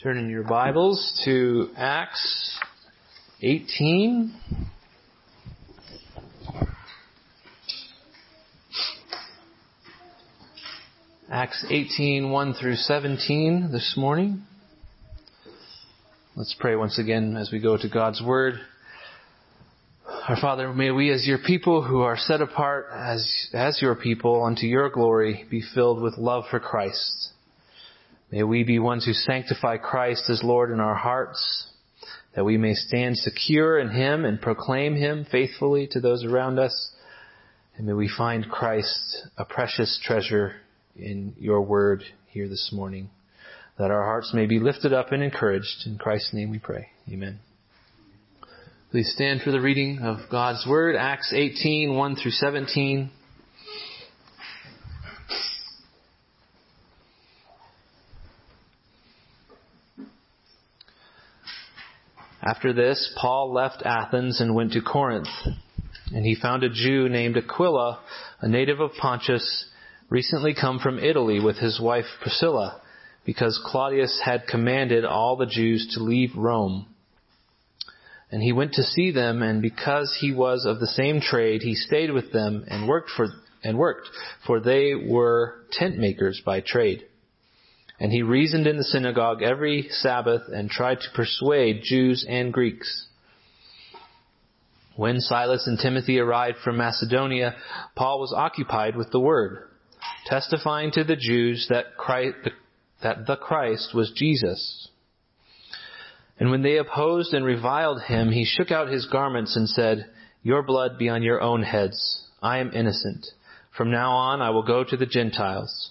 Turn in your Bibles to Acts 18. Acts 18, 1 through 17 this morning. Let's pray once again as we go to God's Word. Our Father, may we as your people who are set apart as, as your people unto your glory be filled with love for Christ. May we be ones who sanctify Christ as Lord in our hearts, that we may stand secure in Him and proclaim Him faithfully to those around us. And may we find Christ a precious treasure in your word here this morning, that our hearts may be lifted up and encouraged. In Christ's name we pray. Amen. Please stand for the reading of God's Word, Acts 18, 1 through 17. After this, Paul left Athens and went to Corinth. And he found a Jew named Aquila, a native of Pontus, recently come from Italy with his wife Priscilla, because Claudius had commanded all the Jews to leave Rome. And he went to see them, and because he was of the same trade, he stayed with them and worked for, and worked, for they were tent makers by trade. And he reasoned in the synagogue every Sabbath and tried to persuade Jews and Greeks. When Silas and Timothy arrived from Macedonia, Paul was occupied with the word, testifying to the Jews that Christ, that the Christ was Jesus. And when they opposed and reviled him, he shook out his garments and said, Your blood be on your own heads. I am innocent. From now on I will go to the Gentiles.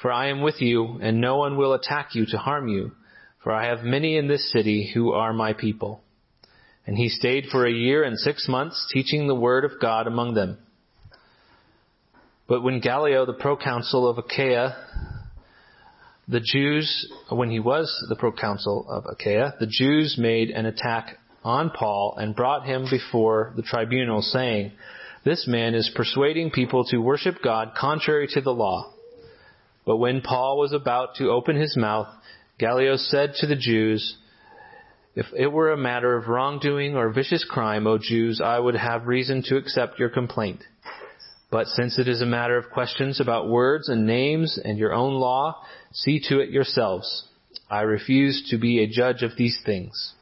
For I am with you, and no one will attack you to harm you, for I have many in this city who are my people. And he stayed for a year and six months, teaching the word of God among them. But when Gallio, the proconsul of Achaia, the Jews, when he was the proconsul of Achaia, the Jews made an attack on Paul and brought him before the tribunal, saying, This man is persuading people to worship God contrary to the law. But when Paul was about to open his mouth, Gallio said to the Jews, If it were a matter of wrongdoing or vicious crime, O Jews, I would have reason to accept your complaint. But since it is a matter of questions about words and names and your own law, see to it yourselves. I refuse to be a judge of these things.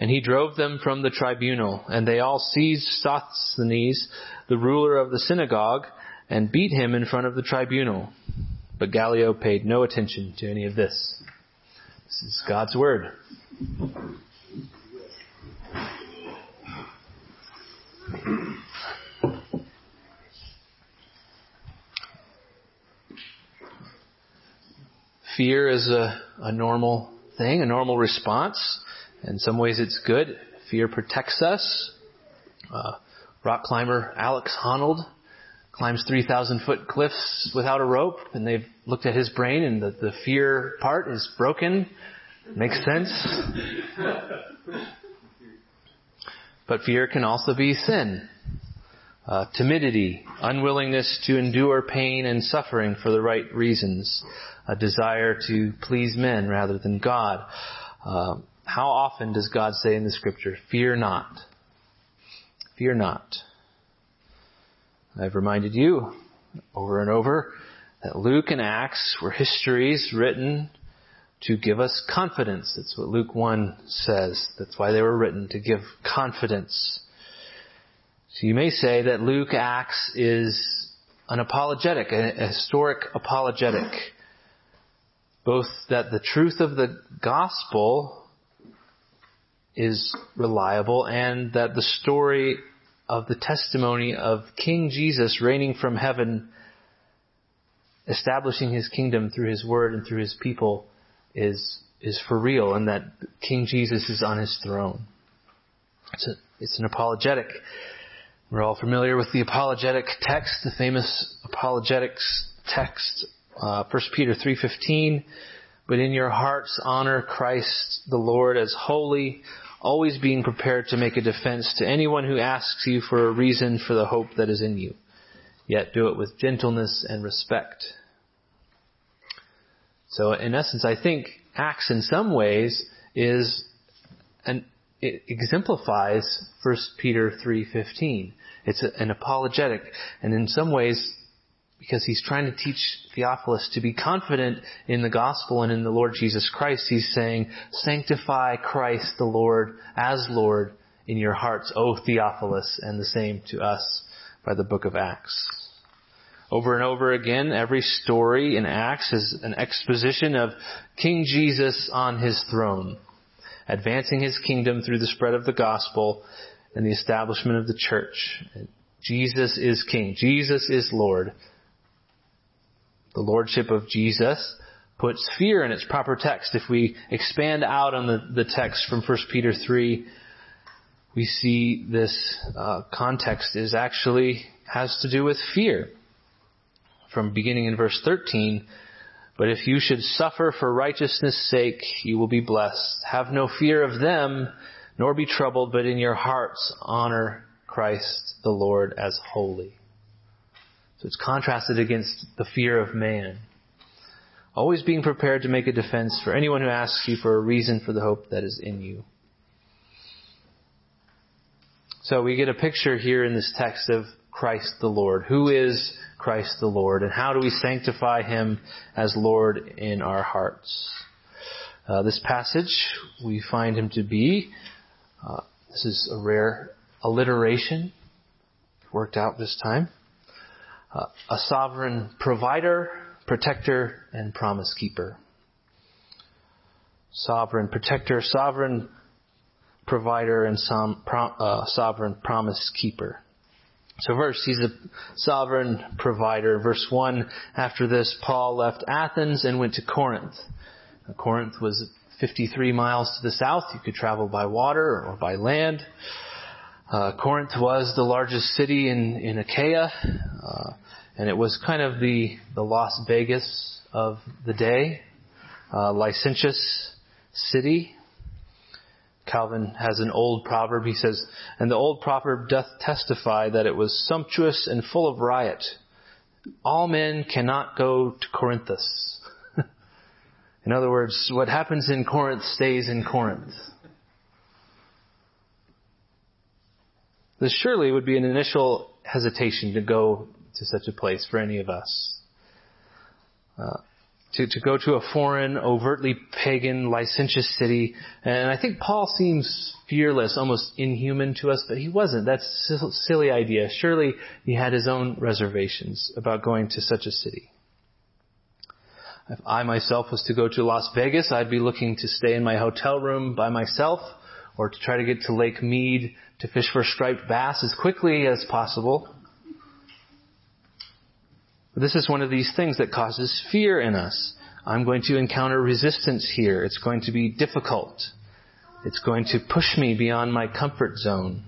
And he drove them from the tribunal, and they all seized Sosthenes, the ruler of the synagogue, and beat him in front of the tribunal. But Gallio paid no attention to any of this. This is God's word. Fear is a, a normal thing, a normal response. In some ways it's good. Fear protects us. Uh, rock climber Alex Honnold climbs 3,000 foot cliffs without a rope, and they've looked at his brain, and the, the fear part is broken. Makes sense. but fear can also be sin. Uh, timidity, unwillingness to endure pain and suffering for the right reasons, a desire to please men rather than God. Uh, how often does God say in the scripture, fear not? Fear not. I've reminded you over and over that Luke and Acts were histories written to give us confidence. That's what Luke 1 says. That's why they were written, to give confidence. So you may say that Luke Acts is an apologetic, a historic apologetic. Both that the truth of the gospel is reliable and that the story of the testimony of King Jesus reigning from heaven, establishing his kingdom through his word and through his people is is for real and that King Jesus is on his throne. It's, a, it's an apologetic. We're all familiar with the apologetic text, the famous apologetics text, uh, 1 Peter 3.15. But in your hearts honor Christ the Lord as holy, always being prepared to make a defense to anyone who asks you for a reason for the hope that is in you. Yet do it with gentleness and respect. So in essence, I think Acts in some ways is an, it exemplifies 1 Peter 3.15. It's an apologetic. And in some ways, because he's trying to teach Theophilus to be confident in the gospel and in the Lord Jesus Christ, he's saying, sanctify Christ the Lord as Lord in your hearts, O Theophilus, and the same to us by the book of Acts. Over and over again, every story in Acts is an exposition of King Jesus on his throne, advancing his kingdom through the spread of the gospel and the establishment of the church. Jesus is King. Jesus is Lord. The Lordship of Jesus puts fear in its proper text. If we expand out on the, the text from 1 Peter 3, we see this uh, context is actually has to do with fear from beginning in verse 13. But if you should suffer for righteousness' sake, you will be blessed. Have no fear of them, nor be troubled, but in your hearts honor Christ the Lord as holy. So it's contrasted against the fear of man. Always being prepared to make a defense for anyone who asks you for a reason for the hope that is in you. So we get a picture here in this text of Christ the Lord. Who is Christ the Lord? And how do we sanctify Him as Lord in our hearts? Uh, this passage, we find Him to be, uh, this is a rare alliteration, worked out this time, uh, a sovereign provider, protector, and promise keeper. Sovereign protector, sovereign provider, and some, uh, sovereign promise keeper. So verse, he's a sovereign provider. Verse 1, after this, Paul left Athens and went to Corinth. Now, Corinth was 53 miles to the south. You could travel by water or by land. Uh, Corinth was the largest city in, in Achaia, uh, and it was kind of the, the Las Vegas of the day, uh, licentious city. Calvin has an old proverb. He says, And the old proverb doth testify that it was sumptuous and full of riot. All men cannot go to Corinthus. in other words, what happens in Corinth stays in Corinth. This surely would be an initial hesitation to go to such a place for any of us. Uh, to, to go to a foreign, overtly pagan, licentious city. And I think Paul seems fearless, almost inhuman to us, but he wasn't. That's a silly idea. Surely he had his own reservations about going to such a city. If I myself was to go to Las Vegas, I'd be looking to stay in my hotel room by myself or to try to get to Lake Mead to fish for striped bass as quickly as possible. This is one of these things that causes fear in us. I'm going to encounter resistance here. It's going to be difficult. It's going to push me beyond my comfort zone.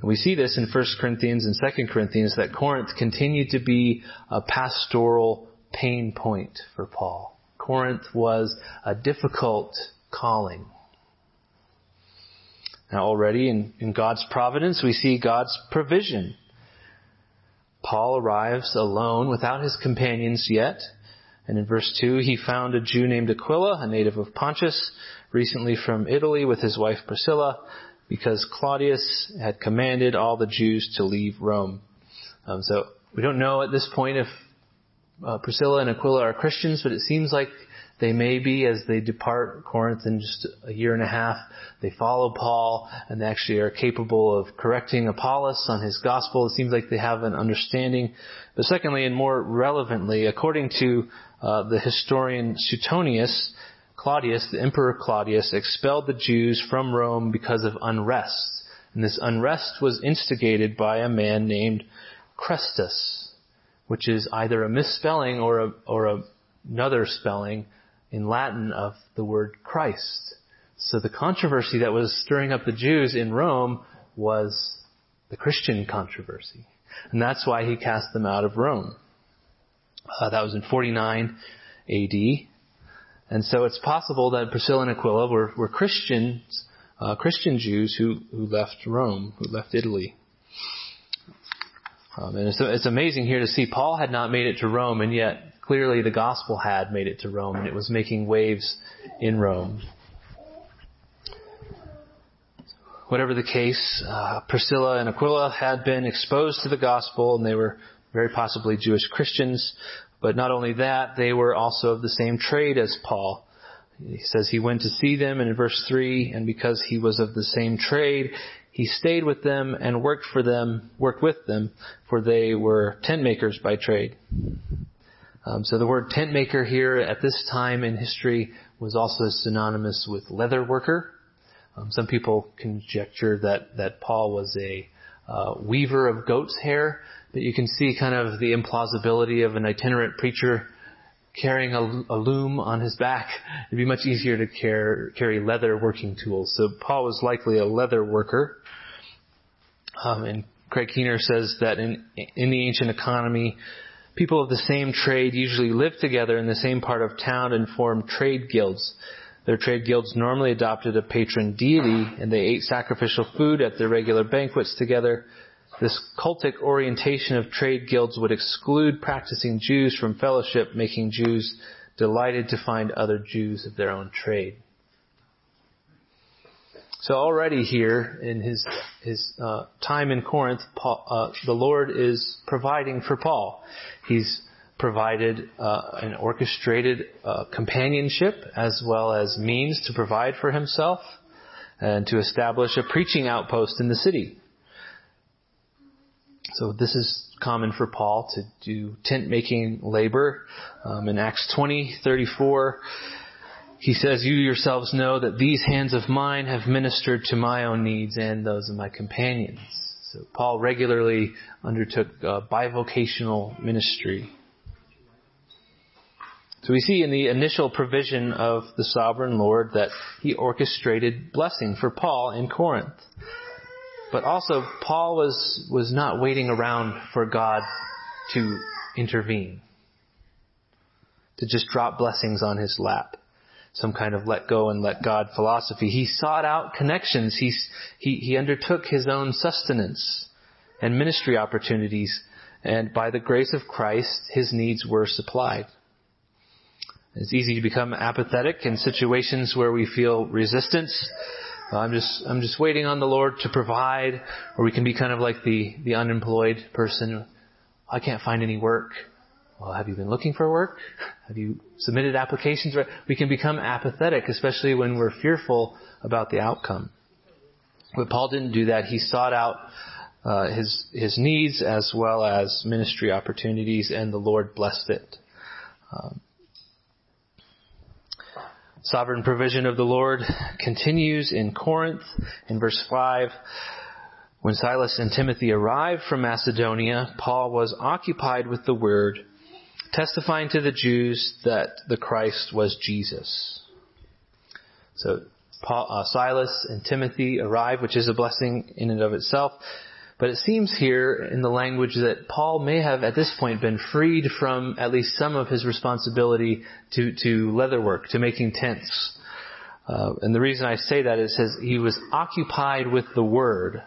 And we see this in 1 Corinthians and 2 Corinthians that Corinth continued to be a pastoral pain point for Paul. Corinth was a difficult calling. Now already in, in God's providence, we see God's provision. Paul arrives alone without his companions yet. And in verse 2, he found a Jew named Aquila, a native of Pontus, recently from Italy with his wife Priscilla, because Claudius had commanded all the Jews to leave Rome. Um, so we don't know at this point if uh, Priscilla and Aquila are Christians, but it seems like they may be as they depart Corinth in just a year and a half. They follow Paul and they actually are capable of correcting Apollos on his gospel. It seems like they have an understanding. But secondly, and more relevantly, according to uh, the historian Suetonius, Claudius, the Emperor Claudius, expelled the Jews from Rome because of unrest. And this unrest was instigated by a man named Chrestus, which is either a misspelling or, a, or a, another spelling in Latin of the word Christ. So the controversy that was stirring up the Jews in Rome was the Christian controversy. And that's why he cast them out of Rome. Uh, that was in 49 AD. And so it's possible that Priscilla and Aquila were, were Christians, uh, Christian Jews who, who left Rome, who left Italy. Um, and it's, it's amazing here to see Paul had not made it to Rome, and yet clearly the gospel had made it to Rome, and it was making waves in Rome. Whatever the case, uh, Priscilla and Aquila had been exposed to the gospel, and they were very possibly Jewish Christians. But not only that, they were also of the same trade as Paul. He says he went to see them, in verse 3, and because he was of the same trade, he stayed with them and worked for them, worked with them, for they were tent makers by trade. Um, so the word tent maker here at this time in history was also synonymous with leather worker. Um, some people conjecture that, that Paul was a uh, weaver of goat's hair, but you can see kind of the implausibility of an itinerant preacher carrying a, a, loom on his back. It'd be much easier to care, carry leather working tools. So Paul was likely a leather worker. Um, and Craig Keener says that in, in the ancient economy, people of the same trade usually lived together in the same part of town and formed trade guilds. Their trade guilds normally adopted a patron deity and they ate sacrificial food at their regular banquets together. This cultic orientation of trade guilds would exclude practicing Jews from fellowship, making Jews delighted to find other Jews of their own trade. So already here in his his uh, time in Corinth, Paul, uh, the Lord is providing for Paul. He's provided uh, an orchestrated uh, companionship as well as means to provide for himself and to establish a preaching outpost in the city. So this is common for Paul to do tent making labor. Um, in Acts 20:34, he says, "You yourselves know that these hands of mine have ministered to my own needs and those of my companions." So Paul regularly undertook uh, bivocational ministry. So we see in the initial provision of the sovereign Lord that he orchestrated blessing for Paul in Corinth. But also, Paul was, was not waiting around for God to intervene, to just drop blessings on his lap. Some kind of let go and let God philosophy. He sought out connections. He, he, he undertook his own sustenance and ministry opportunities. And by the grace of Christ, his needs were supplied. It's easy to become apathetic in situations where we feel resistance I'm just I'm just waiting on the Lord to provide, or we can be kind of like the the unemployed person. I can't find any work. Well, have you been looking for work? Have you submitted applications? We can become apathetic, especially when we're fearful about the outcome. But Paul didn't do that. He sought out uh, his his needs as well as ministry opportunities, and the Lord blessed it. Um, sovereign provision of the Lord continues in Corinth in verse 5. When Silas and Timothy arrived from Macedonia, Paul was occupied with the word, testifying to the Jews that the Christ was Jesus. So Paul, uh, Silas and Timothy arrive, which is a blessing in and of itself. But it seems here in the language that Paul may have at this point been freed from at least some of his responsibility to, to leatherwork, to making tents. Uh, and the reason I say that is he was occupied with the word.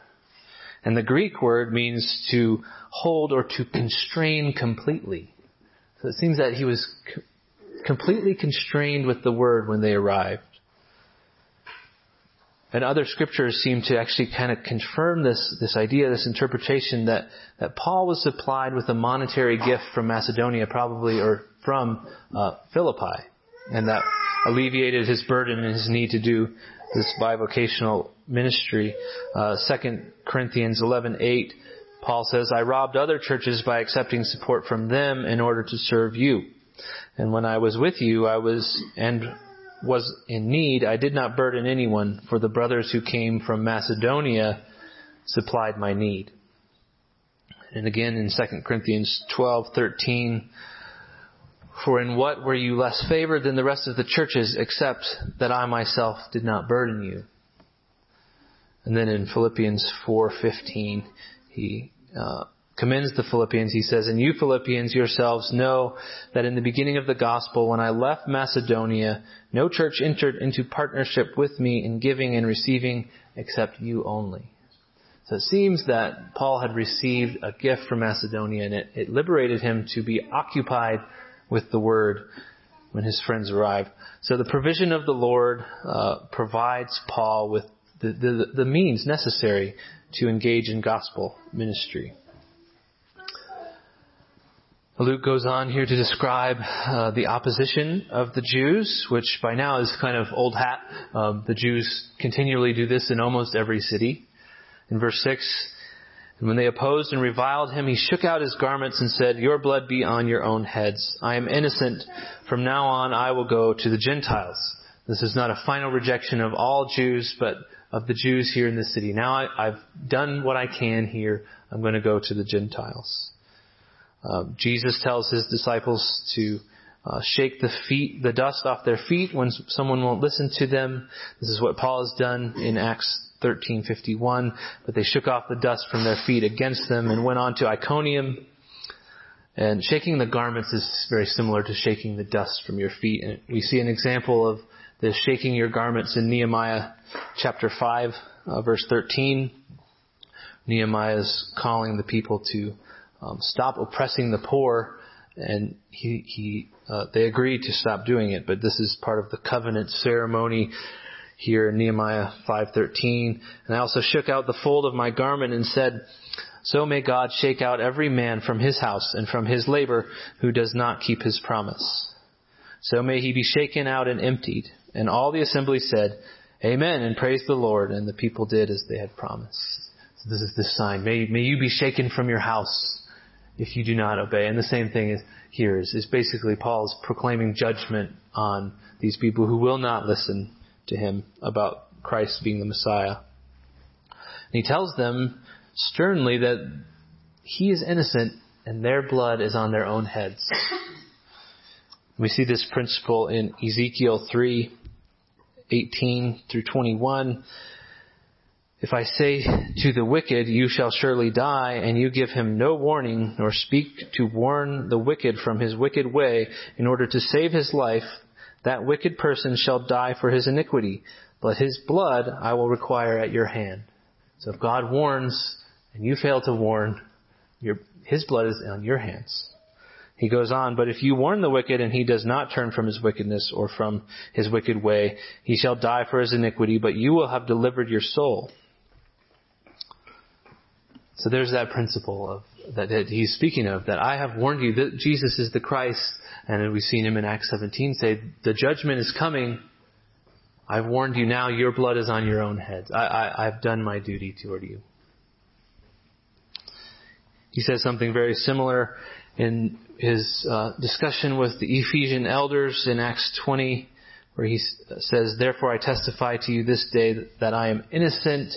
And the Greek word means to hold or to constrain completely. So it seems that he was completely constrained with the word when they arrived. And other scriptures seem to actually kind of confirm this, this idea, this interpretation that, that Paul was supplied with a monetary gift from Macedonia, probably, or from uh, Philippi, and that alleviated his burden and his need to do this bivocational ministry. Uh, 2 Corinthians 11:8, Paul says, "I robbed other churches by accepting support from them in order to serve you. And when I was with you, I was and was in need, I did not burden anyone, for the brothers who came from Macedonia supplied my need. And again in 2 Corinthians 12:13, For in what were you less favored than the rest of the churches, except that I myself did not burden you? And then in Philippians 4:15, he uh, commends the Philippians. He says, "And you Philippians yourselves know that in the beginning of the gospel, when I left Macedonia, no church entered into partnership with me in giving and receiving, except you only." So it seems that Paul had received a gift from Macedonia, and it, it liberated him to be occupied with the word when his friends arrived. So the provision of the Lord uh, provides Paul with the, the, the means necessary to engage in gospel ministry. Luke goes on here to describe uh, the opposition of the Jews, which by now is kind of old hat. Um, the Jews continually do this in almost every city. In verse 6, and when they opposed and reviled him, he shook out his garments and said, Your blood be on your own heads. I am innocent. From now on I will go to the Gentiles. This is not a final rejection of all Jews, but of the Jews here in the city. Now I, have done what I can here. I'm going to go to the Gentiles. Uh, Jesus tells his disciples to uh, shake the feet, the dust off their feet when someone won't listen to them. This is what Paul has done in Acts 1351. But they shook off the dust from their feet against them and went on to Iconium. And shaking the garments is very similar to shaking the dust from your feet. And we see an example of the shaking your garments in Nehemiah chapter 5, uh, verse 13. Nehemiah is calling the people to um, stop oppressing the poor, and he, he uh, they agreed to stop doing it. But this is part of the covenant ceremony here in Nehemiah 5:13. And I also shook out the fold of my garment and said, "So may God shake out every man from his house and from his labor who does not keep his promise. So may he be shaken out and emptied." And all the assembly said, "Amen," and praised the Lord, and the people did as they had promised. So this is the sign. May, may you be shaken from your house if you do not obey. And the same thing is here is, is basically Paul's proclaiming judgment on these people who will not listen to him about Christ being the Messiah. And he tells them sternly that he is innocent and their blood is on their own heads. We see this principle in Ezekiel 3, 18 through 21. If I say to the wicked, you shall surely die, and you give him no warning, nor speak to warn the wicked from his wicked way in order to save his life, that wicked person shall die for his iniquity, but his blood I will require at your hand. So if God warns and you fail to warn, your, his blood is on your hands. He goes on, but if you warn the wicked and he does not turn from his wickedness or from his wicked way, he shall die for his iniquity, but you will have delivered your soul. So there's that principle of that, that he's speaking of, that I have warned you that Jesus is the Christ, and we've seen him in Acts 17 say, the judgment is coming. I've warned you now, your blood is on your own heads. I, I, I've done my duty toward you. He says something very similar in his uh, discussion with the Ephesian elders in Acts 20, where he says, Therefore I testify to you this day that I am innocent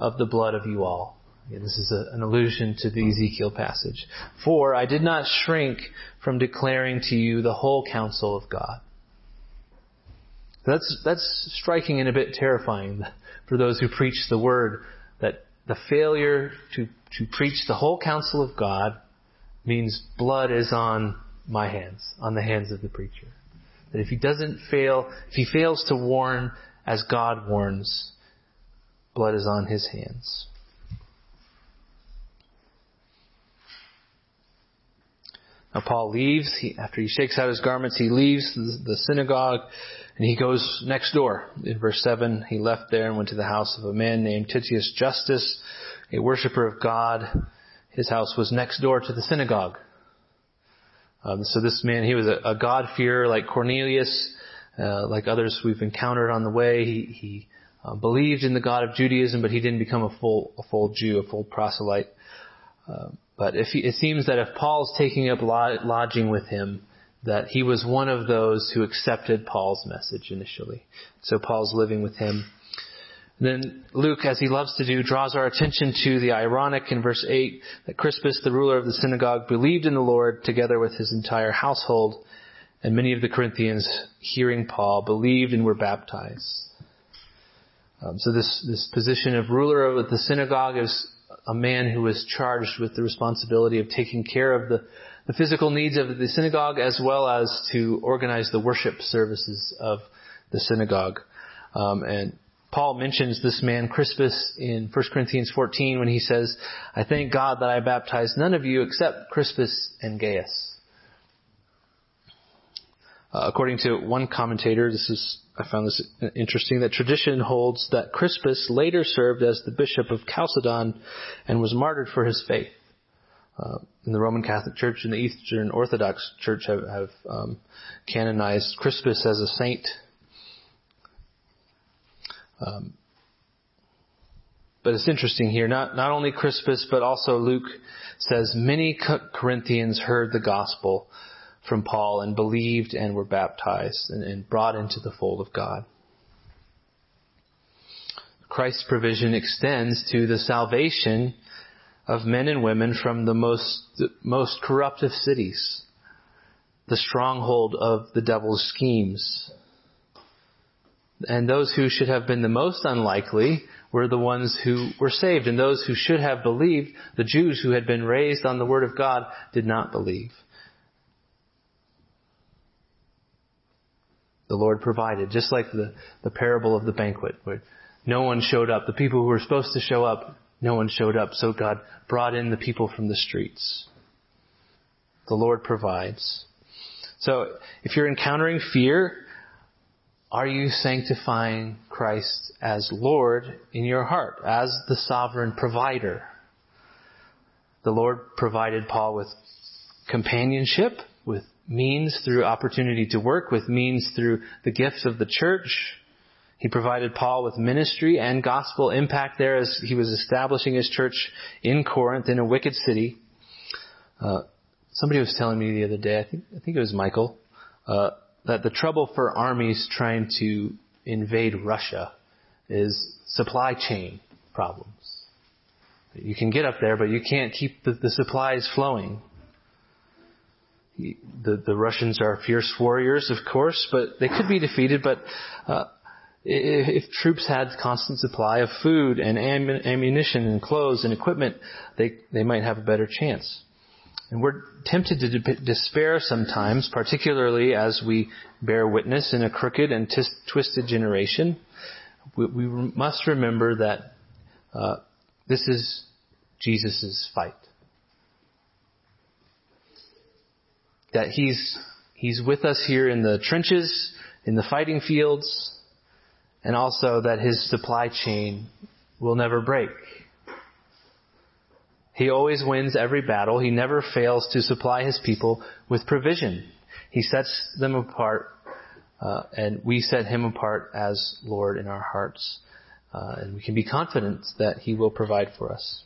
of the blood of you all. Again, this is a, an allusion to the Ezekiel passage. For I did not shrink from declaring to you the whole counsel of God. That's, that's striking and a bit terrifying for those who preach the word that the failure to, to preach the whole counsel of God means blood is on my hands, on the hands of the preacher. That if he doesn't fail, if he fails to warn as God warns, blood is on his hands. Now Paul leaves, he, after he shakes out his garments, he leaves the, the synagogue and he goes next door. In verse 7, he left there and went to the house of a man named Titius Justus, a worshiper of God. His house was next door to the synagogue. Um, so this man, he was a, a God-fearer like Cornelius, uh, like others we've encountered on the way. He, he uh, believed in the God of Judaism, but he didn't become a full, a full Jew, a full proselyte. Uh, but he, it seems that if Paul's taking up lodging with him, that he was one of those who accepted Paul's message initially. So Paul's living with him. Then Luke, as he loves to do, draws our attention to the ironic in verse 8 that Crispus, the ruler of the synagogue, believed in the Lord together with his entire household. And many of the Corinthians, hearing Paul, believed and were baptized. Um, so this, this position of ruler of the synagogue is a man who was charged with the responsibility of taking care of the, the physical needs of the synagogue as well as to organize the worship services of the synagogue. Um, and Paul mentions this man Crispus in 1 Corinthians 14 when he says, I thank God that I baptized none of you except Crispus and Gaius. Uh, according to one commentator, this is I found this interesting that tradition holds that Crispus later served as the bishop of Chalcedon and was martyred for his faith. Uh, in the Roman Catholic Church and the Eastern Orthodox Church have, have um, canonized Crispus as a saint. Um, but it's interesting here. Not not only Crispus, but also Luke says many Corinthians heard the gospel from Paul and believed and were baptized and, and brought into the fold of God. Christ's provision extends to the salvation of men and women from the most, the most corruptive cities, the stronghold of the devil's schemes. And those who should have been the most unlikely were the ones who were saved. And those who should have believed, the Jews who had been raised on the Word of God, did not believe. the Lord provided, just like the, the parable of the banquet where no one showed up. The people who were supposed to show up, no one showed up. So God brought in the people from the streets. The Lord provides. So if you're encountering fear, are you sanctifying Christ as Lord in your heart, as the sovereign provider? The Lord provided Paul with companionship, with means through opportunity to work, with means through the gifts of the church. He provided Paul with ministry and gospel impact there as he was establishing his church in Corinth in a wicked city. Uh, somebody was telling me the other day, I think, I think it was Michael, uh, that the trouble for armies trying to invade Russia is supply chain problems. You can get up there, but you can't keep the, the supplies flowing the, the Russians are fierce warriors, of course, but they could be defeated. But uh, if, if troops had constant supply of food and ammunition and clothes and equipment, they they might have a better chance. And we're tempted to de- despair sometimes, particularly as we bear witness in a crooked and t- twisted generation. We, we, must remember that uh, this is Jesus' fight. that he's, he's with us here in the trenches, in the fighting fields, and also that his supply chain will never break. He always wins every battle. He never fails to supply his people with provision. He sets them apart, uh, and we set him apart as Lord in our hearts. Uh, and we can be confident that he will provide for us.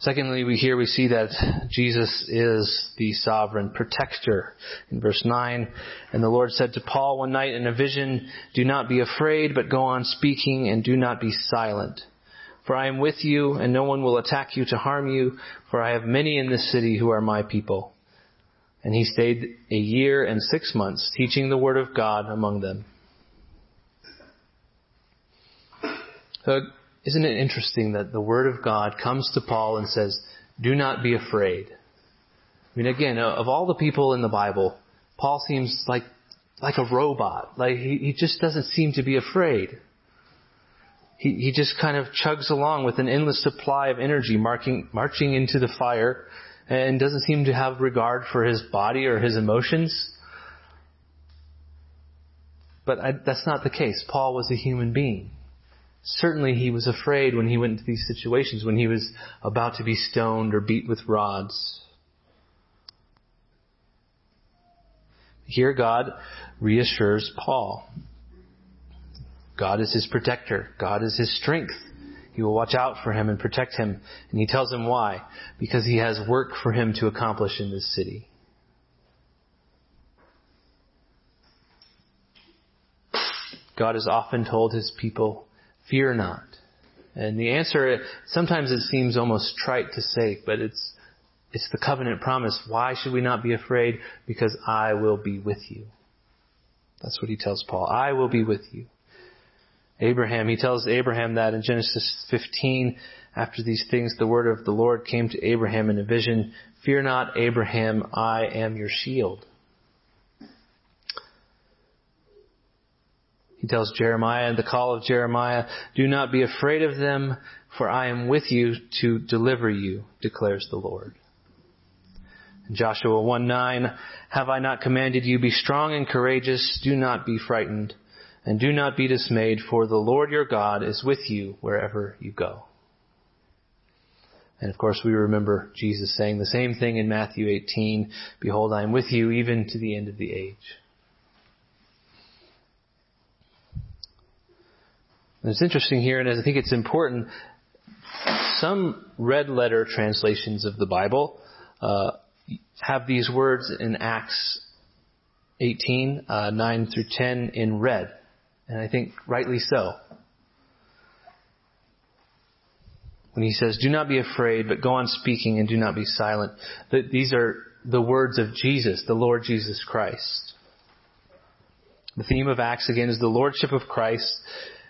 Secondly, we here we see that Jesus is the sovereign protector. In verse 9, and the Lord said to Paul one night in a vision, Do not be afraid, but go on speaking and do not be silent. For I am with you, and no one will attack you to harm you, for I have many in this city who are my people. And he stayed a year and six months, teaching the word of God among them. So isn't it interesting that the Word of God comes to Paul and says, do not be afraid? I mean, again, of all the people in the Bible, Paul seems like, like a robot. Like, he, he just doesn't seem to be afraid. He, he just kind of chugs along with an endless supply of energy marching into the fire and doesn't seem to have regard for his body or his emotions. But I, that's not the case. Paul was a human being. Certainly he was afraid when he went into these situations, when he was about to be stoned or beat with rods. Here God reassures Paul. God is his protector. God is his strength. He will watch out for him and protect him. And he tells him why. Because he has work for him to accomplish in this city. God has often told his people Fear not. And the answer, sometimes it seems almost trite to say, but it's it's the covenant promise. Why should we not be afraid? Because I will be with you. That's what he tells Paul. I will be with you. Abraham, he tells Abraham that in Genesis 15, after these things, the word of the Lord came to Abraham in a vision. Fear not, Abraham, I am your shield. He tells Jeremiah in the call of Jeremiah, Do not be afraid of them, for I am with you to deliver you, declares the Lord. In Joshua 1 9, Have I not commanded you, be strong and courageous, do not be frightened, and do not be dismayed, for the Lord your God is with you wherever you go. And of course we remember Jesus saying the same thing in Matthew 18, Behold, I am with you even to the end of the age. And it's interesting here, and I think it's important, some red letter translations of the Bible uh, have these words in Acts 18, uh, 9 through 10 in red. And I think rightly so. When he says, do not be afraid, but go on speaking and do not be silent. These are the words of Jesus, the Lord Jesus Christ. The theme of Acts again is the Lordship of Christ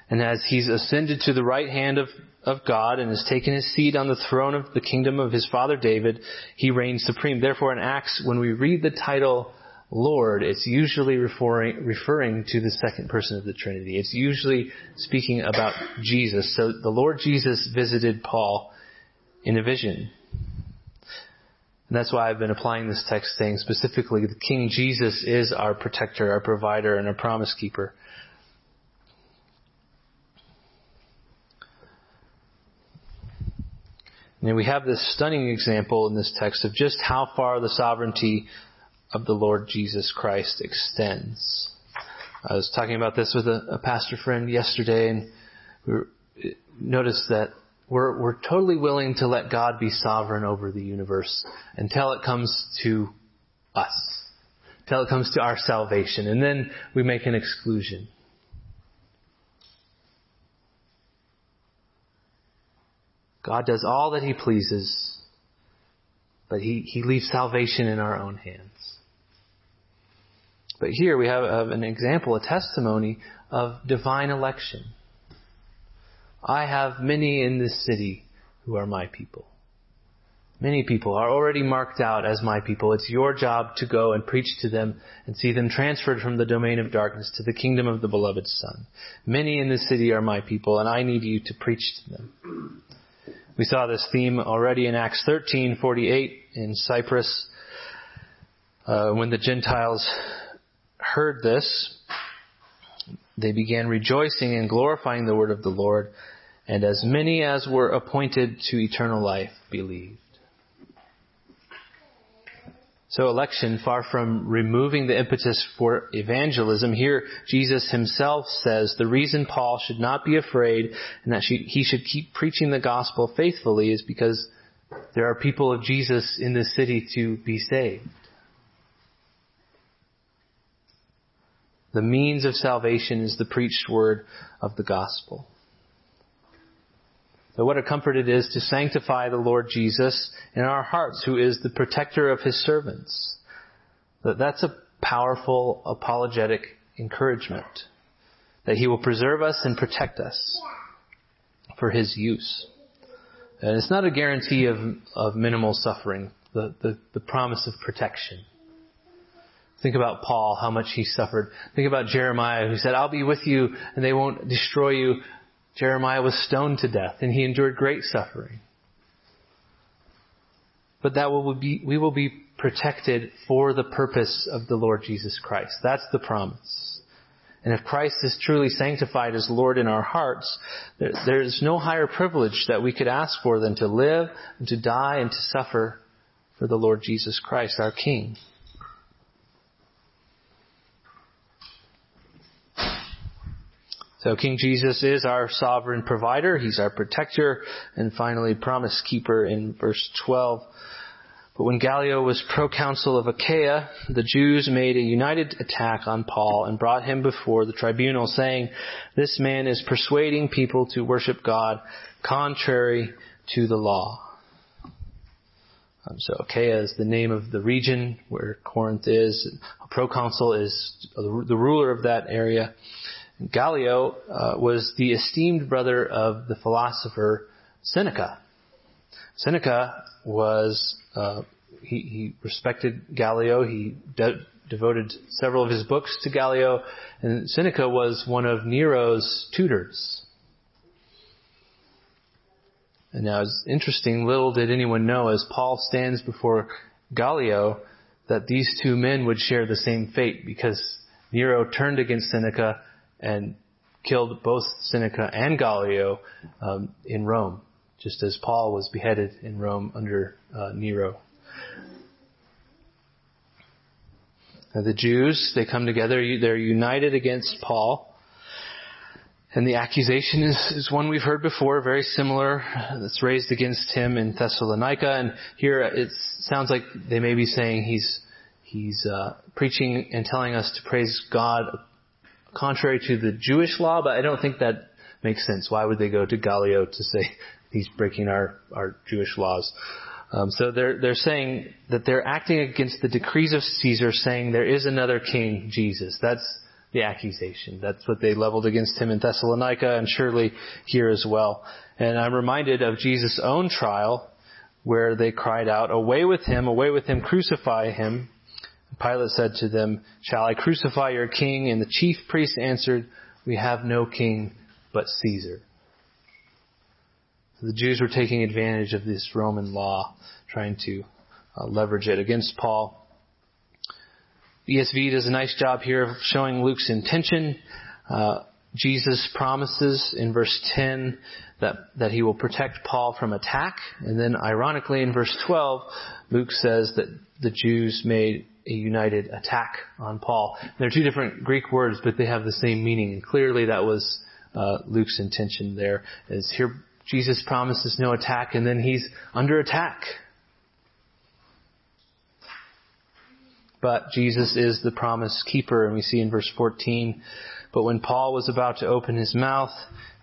and as he's ascended to the right hand of, of God and has taken his seat on the throne of the kingdom of his father David, he reigns supreme. Therefore in Acts, when we read the title Lord, it's usually referring, referring to the second person of the Trinity. It's usually speaking about Jesus. So the Lord Jesus visited Paul in a vision. And that's why I've been applying this text saying specifically the King Jesus is our protector, our provider, and our promise keeper. And we have this stunning example in this text of just how far the sovereignty of the Lord Jesus Christ extends. I was talking about this with a, a pastor friend yesterday, and we noticed that we're, we're totally willing to let God be sovereign over the universe until it comes to us, until it comes to our salvation, and then we make an exclusion. God does all that He pleases, but He, he leaves salvation in our own hands. But here we have, have an example, a testimony of divine election. I have many in this city who are my people. Many people are already marked out as my people. It's your job to go and preach to them and see them transferred from the domain of darkness to the kingdom of the beloved Son. Many in this city are my people, and I need you to preach to them. We saw this theme already in Acts 13:48 in Cyprus. Uh, when the Gentiles heard this, they began rejoicing and glorifying the word of the Lord, and as many as were appointed to eternal life believed. So election, far from removing the impetus for evangelism, here Jesus himself says the reason Paul should not be afraid and that he should keep preaching the gospel faithfully is because there are people of Jesus in this city to be saved. The means of salvation is the preached word of the gospel. So what a comfort it is to sanctify the Lord Jesus in our hearts, who is the protector of his servants. That's a powerful apologetic encouragement. That he will preserve us and protect us for his use. And it's not a guarantee of, of minimal suffering, the, the, the promise of protection. Think about Paul, how much he suffered. Think about Jeremiah, who said, I'll be with you and they won't destroy you Jeremiah was stoned to death and he endured great suffering. But that will be, we will be protected for the purpose of the Lord Jesus Christ. That's the promise. And if Christ is truly sanctified as Lord in our hearts, there is no higher privilege that we could ask for than to live and to die and to suffer for the Lord Jesus Christ, our King. So King Jesus is our sovereign provider. He's our protector and finally promise keeper in verse 12. But when Gallio was proconsul of Achaia, the Jews made a united attack on Paul and brought him before the tribunal saying, this man is persuading people to worship God contrary to the law. Um, so Achaia is the name of the region where Corinth is. A proconsul is the ruler of that area. Gallio uh, was the esteemed brother of the philosopher Seneca. Seneca was uh, he, he, respected Gallio. He de- devoted several of his books to Gallio, and Seneca was one of Nero's tutors. And now it's interesting, little did anyone know as Paul stands before Gallio that these two men would share the same fate because Nero turned against Seneca and killed both Seneca and Gallio um, in Rome, just as Paul was beheaded in Rome under uh, Nero. Now the Jews, they come together, they're united against Paul. And the accusation is, is one we've heard before, very similar, that's raised against him in Thessalonica. And here it sounds like they may be saying he's, he's uh, preaching and telling us to praise God contrary to the Jewish law, but I don't think that makes sense. Why would they go to Gallio to say he's breaking our, our Jewish laws? Um, so they're they're saying that they're acting against the decrees of Caesar, saying there is another king, Jesus. That's the accusation. That's what they leveled against him in Thessalonica and surely here as well. And I'm reminded of Jesus' own trial where they cried out, Away with him, away with him, crucify him. Pilate said to them, Shall I crucify your king? And the chief priests answered, We have no king but Caesar. So the Jews were taking advantage of this Roman law, trying to uh, leverage it against Paul. ESV does a nice job here of showing Luke's intention. Uh, Jesus promises in verse 10 that, that he will protect Paul from attack. And then ironically in verse 12, Luke says that the Jews made a united attack on Paul. They're two different Greek words, but they have the same meaning. And clearly that was uh, Luke's intention there. Is here Jesus promises no attack, and then he's under attack but Jesus is the promise keeper, and we see in verse 14, but when Paul was about to open his mouth,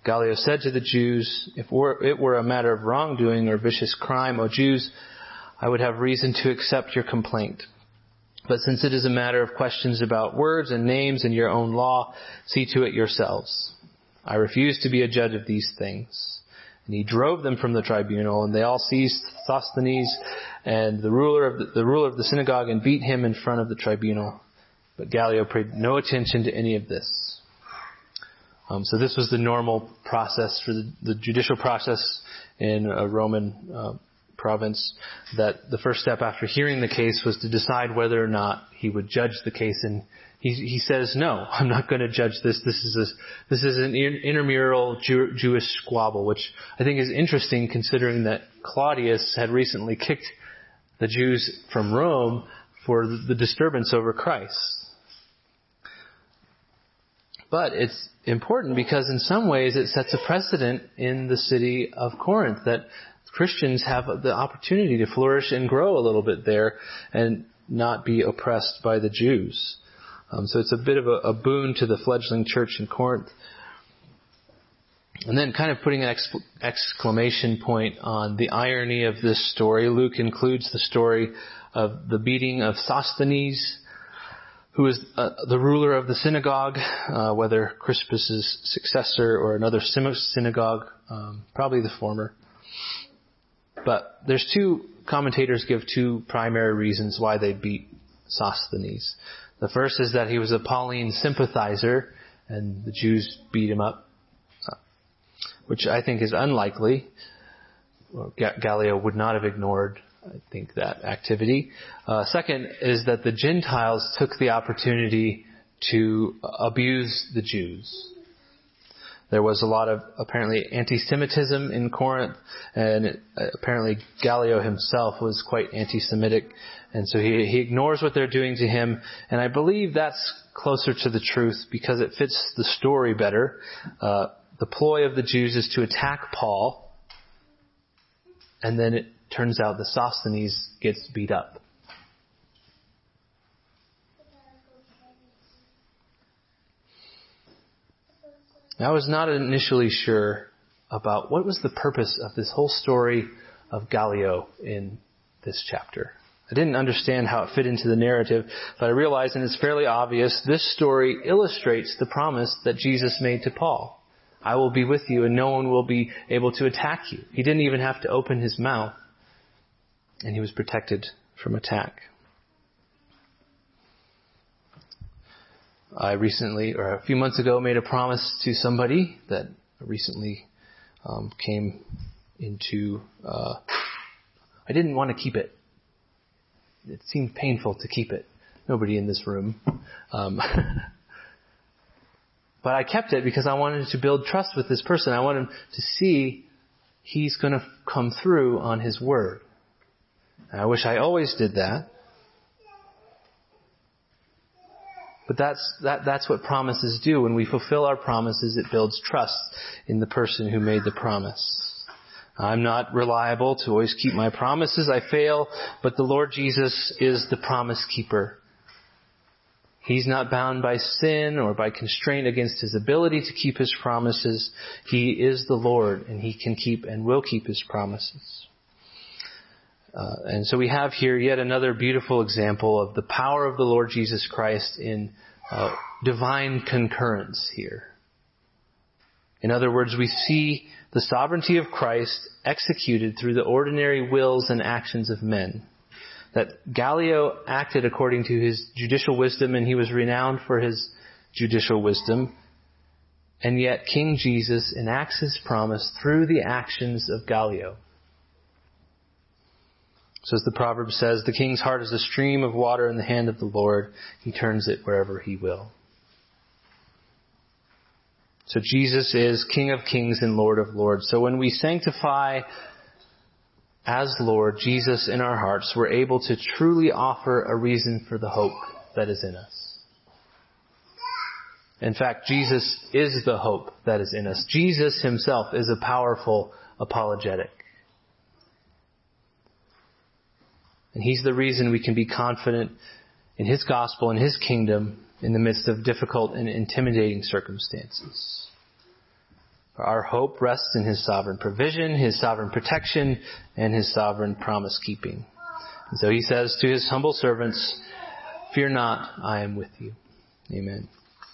Gallio said to the Jews, if it were a matter of wrongdoing or vicious crime, O Jews, I would have reason to accept your complaint. But since it is a matter of questions about words and names and your own law, see to it yourselves. I refuse to be a judge of these things. And he drove them from the tribunal, and they all seized Sosthenes and the ruler of the, the ruler of the synagogue and beat him in front of the tribunal. But Gallio paid no attention to any of this. Um, so this was the normal process for the, the judicial process in a Roman uh, province. That the first step after hearing the case was to decide whether or not he would judge the case And he, he says, no, I'm not going to judge this. This is a, this is an intramural Jew, Jewish squabble, which I think is interesting considering that Claudius had recently kicked the Jews from Rome for the disturbance over Christ. But it's important because in some ways it sets a precedent in the city of Corinth that Christians have the opportunity to flourish and grow a little bit there and not be oppressed by the Jews. Um, so it's a bit of a, a, boon to the fledgling church in Corinth. And then kind of putting an exclamation point on the irony of this story, Luke includes the story of the beating of Sosthenes, who is uh, the ruler of the synagogue, uh, whether Crispus's successor or another synagogue, um, probably the former. But there's two commentators give two primary reasons why they beat Sosthenes. The first is that he was a Pauline sympathizer, and the Jews beat him up, which I think is unlikely. Gallio would not have ignored, I think, that activity. Uh, second is that the Gentiles took the opportunity to abuse the Jews. There was a lot of apparently anti-Semitism in Corinth, and apparently Gallio himself was quite anti-Semitic, and so he, he ignores what they're doing to him, and I believe that's closer to the truth because it fits the story better. Uh, the ploy of the Jews is to attack Paul, and then it turns out that Sosthenes gets beat up. I was not initially sure about what was the purpose of this whole story of Gallio in this chapter. I didn't understand how it fit into the narrative, but I realized, and it's fairly obvious, this story illustrates the promise that Jesus made to Paul. I will be with you and no one will be able to attack you. He didn't even have to open his mouth and he was protected from attack. I recently, or a few months ago, made a promise to somebody that recently um, came into. Uh, I didn't want to keep it. It seemed painful to keep it. Nobody in this room. Um, but I kept it because I wanted to build trust with this person. I wanted to see he's going to come through on his word. And I wish I always did that. But that's, that, that's what promises do. When we fulfill our promises, it builds trust in the person who made the promise. I'm not reliable to always keep my promises. I fail, but the Lord Jesus is the promise keeper. He's not bound by sin or by constraint against his ability to keep his promises. He is the Lord and he can keep and will keep his promises. Uh, and so we have here yet another beautiful example of the power of the Lord Jesus Christ in uh, divine concurrence here. In other words, we see the sovereignty of Christ executed through the ordinary wills and actions of men. That Gallio acted according to his judicial wisdom and he was renowned for his judicial wisdom. And yet King Jesus enacts his promise through the actions of Gallio. So as the proverb says, the king's heart is a stream of water in the hand of the Lord. He turns it wherever he will. So Jesus is King of kings and Lord of lords. So when we sanctify as Lord Jesus in our hearts, we're able to truly offer a reason for the hope that is in us. In fact, Jesus is the hope that is in us. Jesus himself is a powerful apologetic. And He's the reason we can be confident in His gospel and His kingdom in the midst of difficult and intimidating circumstances. Our hope rests in His sovereign provision, His sovereign protection, and His sovereign promise keeping. And so He says to His humble servants, Fear not, I am with you. Amen.